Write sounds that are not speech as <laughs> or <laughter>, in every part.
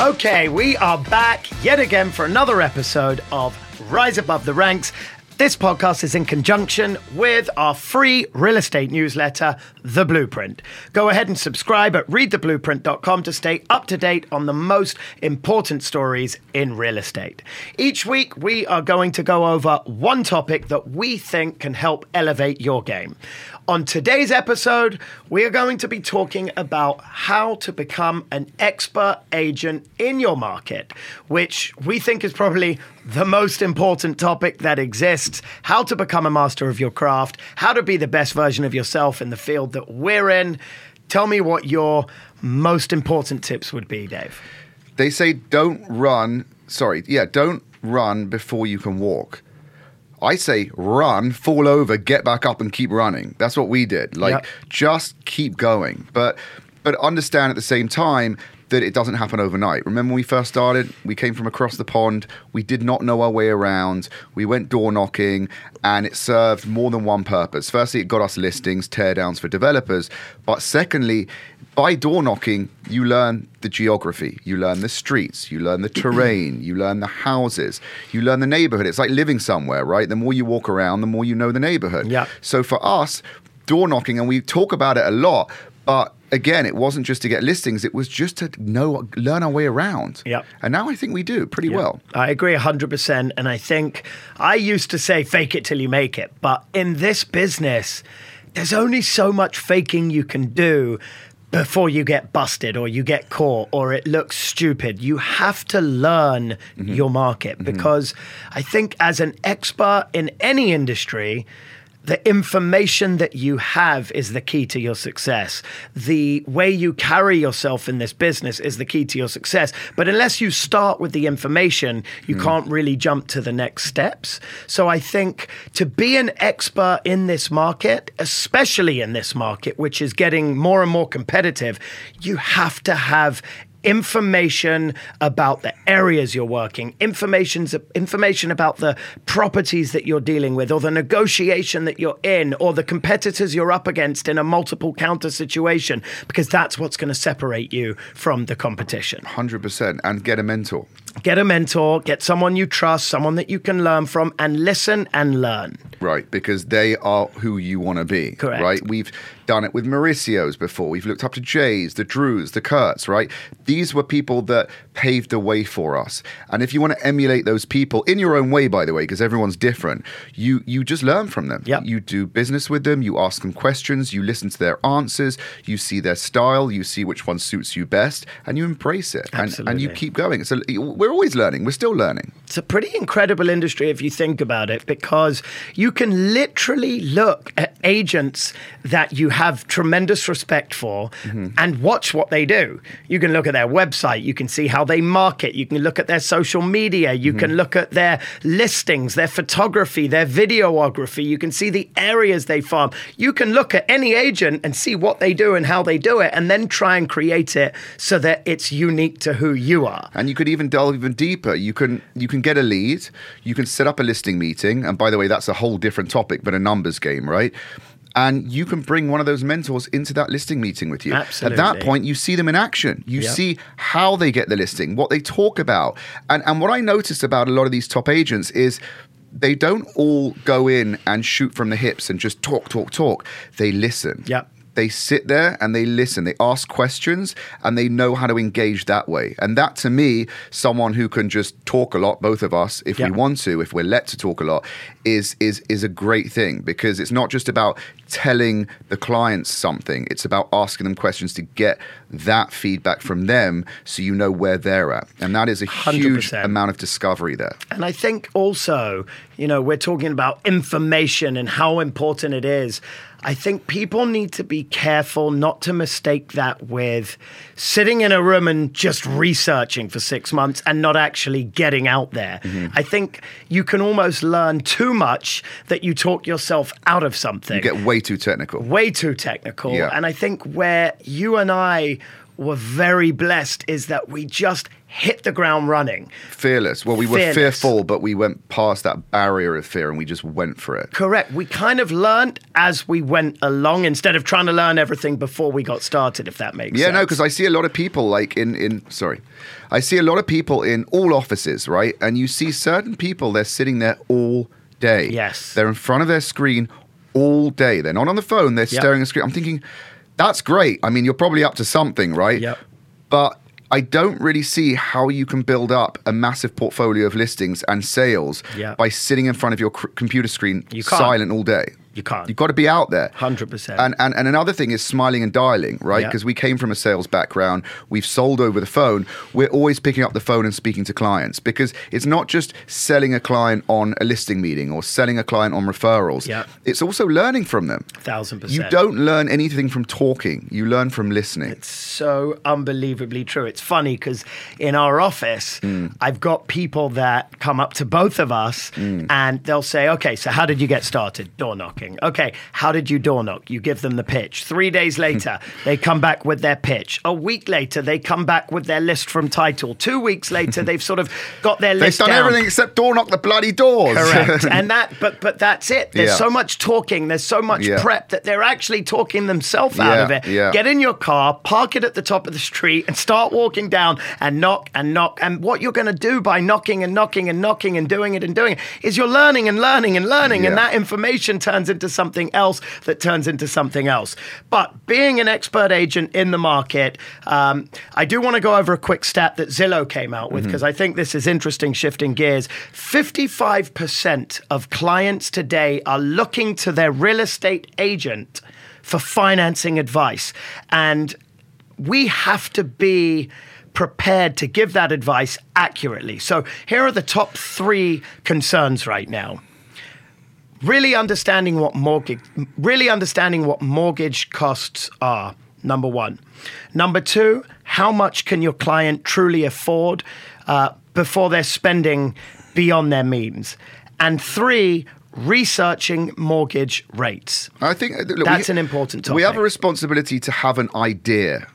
Okay, we are back yet again for another episode of Rise Above the Ranks. This podcast is in conjunction with our free real estate newsletter, The Blueprint. Go ahead and subscribe at readtheblueprint.com to stay up to date on the most important stories in real estate. Each week, we are going to go over one topic that we think can help elevate your game. On today's episode, we are going to be talking about how to become an expert agent in your market, which we think is probably the most important topic that exists how to become a master of your craft, how to be the best version of yourself in the field that we're in. Tell me what your most important tips would be, Dave. They say don't run, sorry, yeah, don't run before you can walk. I say run, fall over, get back up and keep running. That's what we did. Like Yep. just keep going. But but understand at the same time that it doesn't happen overnight. Remember when we first started, we came from across the pond, we did not know our way around. We went door knocking and it served more than one purpose. Firstly, it got us listings, teardowns for developers, but secondly, by door knocking, you learn the geography, you learn the streets, you learn the terrain, you learn the houses, you learn the neighborhood. It's like living somewhere, right? The more you walk around, the more you know the neighborhood. Yeah. So for us, door knocking, and we talk about it a lot, but again, it wasn't just to get listings, it was just to know, learn our way around. Yep. And now I think we do pretty well. I agree 100%. And I think I used to say fake it till you make it. But in this business, there's only so much faking you can do before you get busted or you get caught or it looks stupid. You have to learn mm-hmm. your market mm-hmm. because I think as an expert in any industry, the information that you have is the key to your success. The way you carry yourself in this business is the key to your success. But unless you start with the information, you hmm. can't really jump to the next steps. So I think to be an expert in this market, especially in this market, which is getting more and more competitive, you have to have information about the areas you're working, information's, information about the properties that you're dealing with, or the negotiation that you're in, or the competitors you're up against in a multiple counter situation, because that's what's going to separate you from the competition. 100%. And get a mentor. Get a mentor, get someone you trust, someone that you can learn from, and listen and learn. Right, because they are who you want to be. Correct. Right? We've done it with Mauricio's before. We've looked up to Jay's, the Drews, the Kurtz, right? These were people that paved the way for us. And if you want to emulate those people in your own way, by the way, because everyone's different, you you just learn from them. Yep. You do business with them, you ask them questions, you listen to their answers, you see their style, you see which one suits you best, and you embrace it. And, and you keep going. So we're always learning. We're still learning. It's a pretty incredible industry if you think about it, because you can literally look at agents that you have tremendous respect for mm-hmm. and watch what they do. You can look at their website, you can see how they market, you can look at their social media, you mm-hmm. can look at their listings, their photography, their videography, you can see the areas they farm. You can look at any agent and see what they do and how they do it, and then try and create it so that it's unique to who you are. And you could even delve even deeper. You can you can get a lead. You can set up a listing meeting. And by the way, that's a whole different topic, but a numbers game, right? And you can bring one of those mentors into that listing meeting with you. At that point, you see them in action. You Yep. see how they get the listing, what they talk about. And and what I noticed about a lot of these top agents is they don't all go in and shoot from the hips and just talk, talk, talk. They listen Yep. They sit there and they listen they ask questions and they know how to engage that way and that to me someone who can just talk a lot both of us if Yeah. we want to if we're let to talk a lot is is is a great thing because it's not just about telling the clients something it's about asking them questions to get that feedback from them so you know where they're at and that is a huge 100%. amount of discovery there And I think also, you know, we're talking about information and how important it is. I think people need to be careful not to mistake that with sitting in a room and just researching for six months and not actually getting out there. Mm-hmm. I think you can almost learn too much that you talk yourself out of something you get way too technical way too technical. Yeah. And I think where you and I were very blessed is that we just hit the ground running. Fearless. Well, we were Fearless. fearful, but we went past that barrier of fear and we just went for it. Correct. We kind of learned as we went along instead of trying to learn everything before we got started, if that makes sense. Yeah, sense. no, because I see a lot of people like in in sorry, I see a lot of people in all offices, right? And you see certain people they're sitting there all day. Yes. they're in front of their screen all day. They're not on the phone. They're Yep. staring at the screen. I'm thinking, that's great. I mean, you're probably up to something, right? Yep. But I don't really see how you can build up a massive portfolio of listings and sales Yep. by sitting in front of your cr- computer screen silent all day. You can't. You've got to be out there. 100%. And, and and another thing is smiling and dialing, right? Yeah. Because we came from a sales background. We've sold over the phone. We're always picking up the phone and speaking to clients because it's not just selling a client on a listing meeting or selling a client on referrals. Yeah. It's also learning from them. Thousand percent. You don't learn anything from talking. You learn from listening. It's so unbelievably true. It's funny because in our office, Mm. I've got people that come up to both of us Mm. and they'll say, Okay, so how did you get started? Door knocking. Okay, how did you door knock? You give them the pitch. Three days hmm. later, they come back with their pitch. A week later, they come back with their list from title. Two weeks later, <laughs> they've sort of got their list. They've done down. everything except door knock the bloody doors. Correct. <laughs> and that, but but that's it. There's Yeah. so much talking. There's so much Yeah. prep that they're actually talking themselves out Yeah, of it. Get in your car, park it at the top of the street, and start walking down and knock and knock. And what you're going to do by knocking and knocking and knocking and doing it and doing it is you're learning and learning and learning, and that information turns into something else that turns into something else. But being an expert agent in the market, um, I do want to go over a quick stat that Zillow came out Mm-hmm. with because I think this is interesting, shifting gears. 55% of clients today are looking to their real estate agent for financing advice. And we have to be prepared to give that advice accurately. So here are the top three concerns right now really understanding what mortgage really understanding what mortgage costs are number one. Number two how much can your client truly afford uh, before they're spending beyond their means? And three researching mortgage rates. I think uh, look, That's an important topic. We have a responsibility to have an idea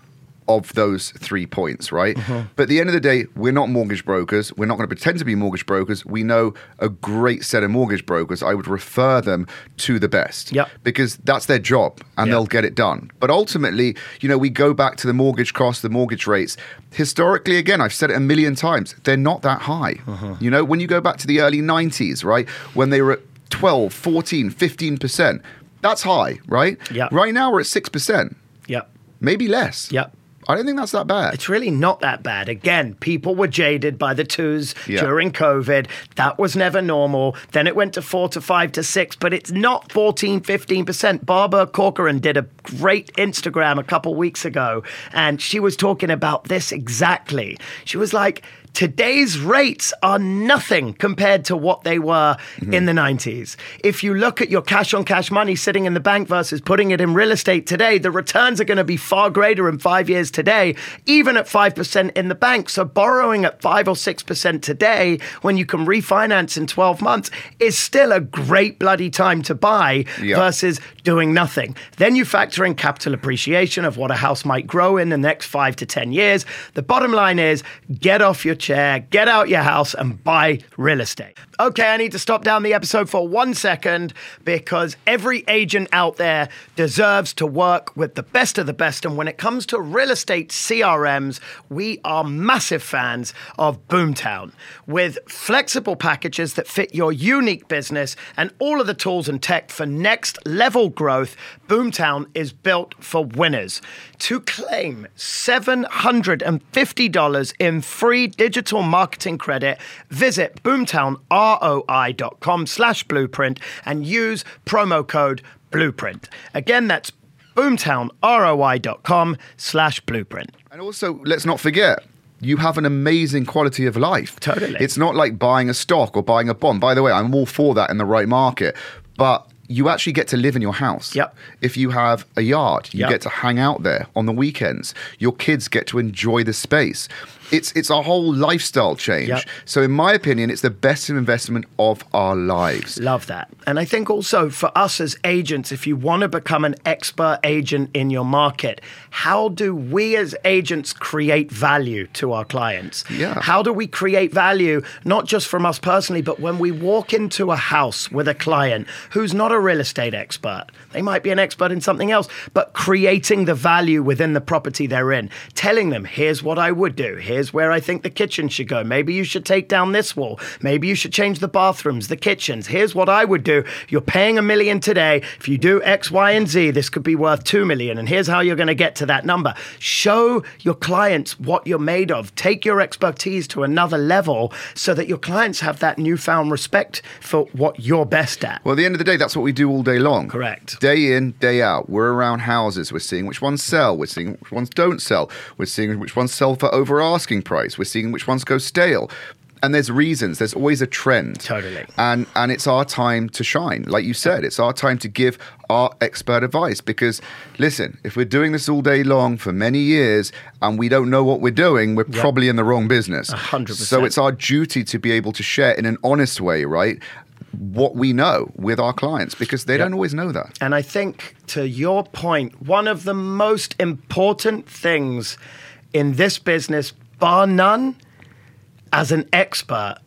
of those three points, right? Mm-hmm. But at the end of the day, we're not mortgage brokers. We're not going to pretend to be mortgage brokers. We know a great set of mortgage brokers. I would refer them to the best Yep. because that's their job and Yep. they'll get it done. But ultimately, you know, we go back to the mortgage costs, the mortgage rates. Historically, again, I've said it a million times, they're not that high. Uh-huh. You know, when you go back to the early 90s, right, when they were at 12, 14, 15%, that's high, right? Yep. Right now, we're at 6%, yep maybe less. yep I don't think that's that bad. It's really not that bad. Again, people were jaded by the twos Yeah. during COVID. That was never normal. Then it went to four to five to six, but it's not 14, 15%. Barbara Corcoran did a great Instagram a couple weeks ago, and she was talking about this exactly. She was like, Today's rates are nothing compared to what they were mm-hmm. in the 90s. If you look at your cash on cash money sitting in the bank versus putting it in real estate today, the returns are going to be far greater in five years today, even at 5% in the bank. So borrowing at 5 or 6% today, when you can refinance in 12 months, is still a great bloody time to buy Yeah. versus doing nothing. Then you factor in capital appreciation of what a house might grow in the next five to 10 years. The bottom line is get off your chair, get out your house, and buy real estate. Okay, I need to stop down the episode for one second because every agent out there deserves to work with the best of the best. And when it comes to real estate CRMs, we are massive fans of Boomtown with flexible packages that fit your unique business and all of the tools and tech for next level growth. Boomtown is built for winners. To claim $750 in free digital marketing credit, visit boomtownroi.com slash blueprint and use promo code blueprint. Again, that's boomtownroi.com slash blueprint. And also, let's not forget, you have an amazing quality of life. Totally. It's not like buying a stock or buying a bond. By the way, I'm all for that in the right market. But you actually get to live in your house. Yep. If you have a yard, you Yep. get to hang out there on the weekends. Your kids get to enjoy the space. It's it's a whole lifestyle change. Yep. So in my opinion, it's the best investment of our lives. Love that. And I think also for us as agents, if you want to become an expert agent in your market, how do we as agents create value to our clients? Yeah. How do we create value, not just from us personally, but when we walk into a house with a client who's not a real estate expert? They might be an expert in something else, but creating the value within the property they're in, telling them, here's what I would do, here's where I think the kitchen should go. Maybe you should take down this wall. Maybe you should change the bathrooms, the kitchens. Here's what I would do. You're paying a million today. If you do X, Y, and Z, this could be worth two million. And here's how you're going to get to that number. Show your clients what you're made of. Take your expertise to another level so that your clients have that newfound respect for what you're best at. Well, at the end of the day, that's what we do all day long. Correct. Day in, day out. We're around houses. We're seeing which ones sell. We're seeing which ones don't sell. We're seeing which ones sell for over asking price. We're seeing which ones go stale. And there's reasons. There's always a trend. Totally. And and it's our time to shine. Like you said, it's our time to give our expert advice. Because listen, if we're doing this all day long for many years and we don't know what we're doing, we're probably in the wrong business. A hundred So it's our duty to be able to share in an honest way, right? What we know with our clients because they don't always know that. And I think, to your point, one of the most important things in this business, bar none, as an expert,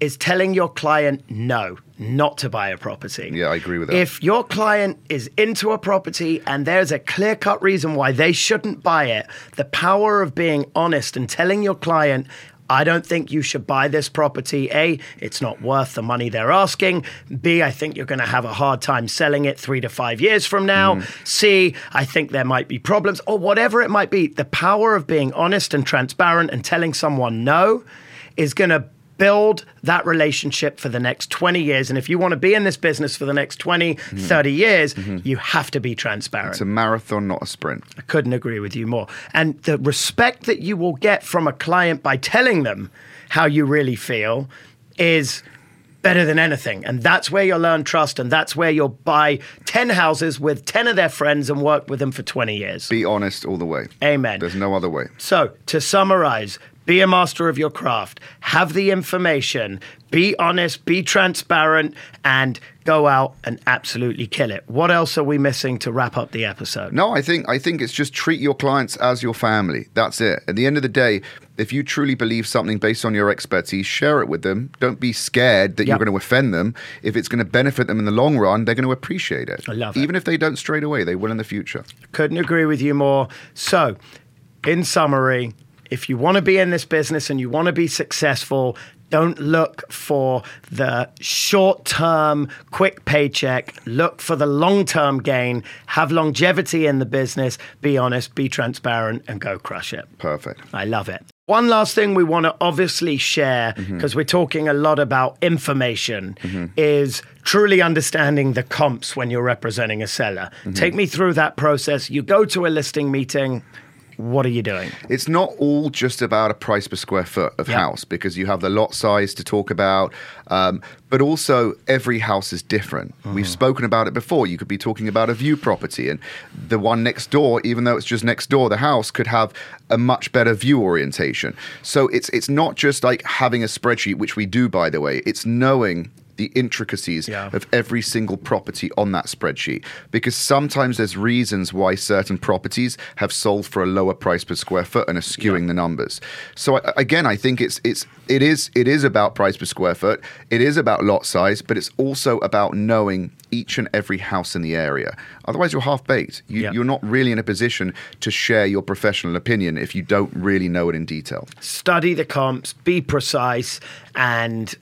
is telling your client no, not to buy a property. Yeah, I agree with that. If your client is into a property and there's a clear cut reason why they shouldn't buy it, the power of being honest and telling your client, I don't think you should buy this property. A, it's not worth the money they're asking. B, I think you're going to have a hard time selling it three to five years from now. Mm. C, I think there might be problems, or whatever it might be. The power of being honest and transparent and telling someone no is going to build that relationship for the next 20 years. And if you want to be in this business for the next 20, mm-hmm. 30 years, mm-hmm. you have to be transparent. It's a marathon, not a sprint. I couldn't agree with you more. And the respect that you will get from a client by telling them how you really feel is better than anything. And that's where you'll learn trust. And that's where you'll buy 10 houses with 10 of their friends and work with them for 20 years. Be honest all the way. Amen. There's no other way. So, to summarize, be a master of your craft, have the information, be honest, be transparent, and go out and absolutely kill it. What else are we missing to wrap up the episode? No, I think I think it's just treat your clients as your family. That's it. At the end of the day, if you truly believe something based on your expertise, share it with them. Don't be scared that Yep. you're going to offend them. If it's going to benefit them in the long run, they're going to appreciate it. I love it. Even if they don't straight away, they will in the future. Couldn't agree with you more. So, in summary, if you want to be in this business and you want to be successful, don't look for the short term, quick paycheck. Look for the long term gain. Have longevity in the business. Be honest, be transparent, and go crush it. Perfect. I love it. One last thing we want to obviously share, Mm-hmm. because we're talking a lot about information, is truly understanding the comps when you're representing a seller. Mm-hmm. Take me through that process. You go to a listing meeting. What are you doing? It's not all just about a price per square foot of Yeah. house because you have the lot size to talk about, um, but also every house is different. Mm-hmm. We've spoken about it before. You could be talking about a view property, and the one next door, even though it's just next door, the house could have a much better view orientation. So it's it's not just like having a spreadsheet, which we do by the way. It's knowing the intricacies Yeah. of every single property on that spreadsheet because sometimes there's reasons why certain properties have sold for a lower price per square foot and are skewing the numbers. So I, again, I think it's it's it is it is about price per square foot. It is about lot size, but it's also about knowing each and every house in the area. Otherwise, you're half baked. You, Yeah. You're not really in a position to share your professional opinion if you don't really know it in detail. Study the comps, be precise, and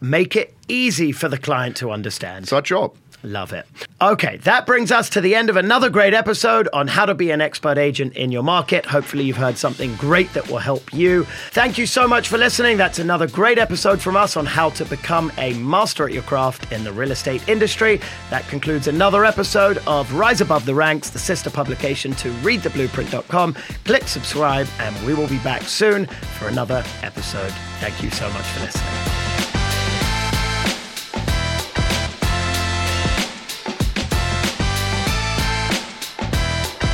make it easy for the client to understand. It's our job. Love it. Okay, that brings us to the end of another great episode on how to be an expert agent in your market. Hopefully, you've heard something great that will help you. Thank you so much for listening. That's another great episode from us on how to become a master at your craft in the real estate industry. That concludes another episode of Rise Above the Ranks, the sister publication to readtheblueprint.com. Click subscribe, and we will be back soon for another episode. Thank you so much for listening.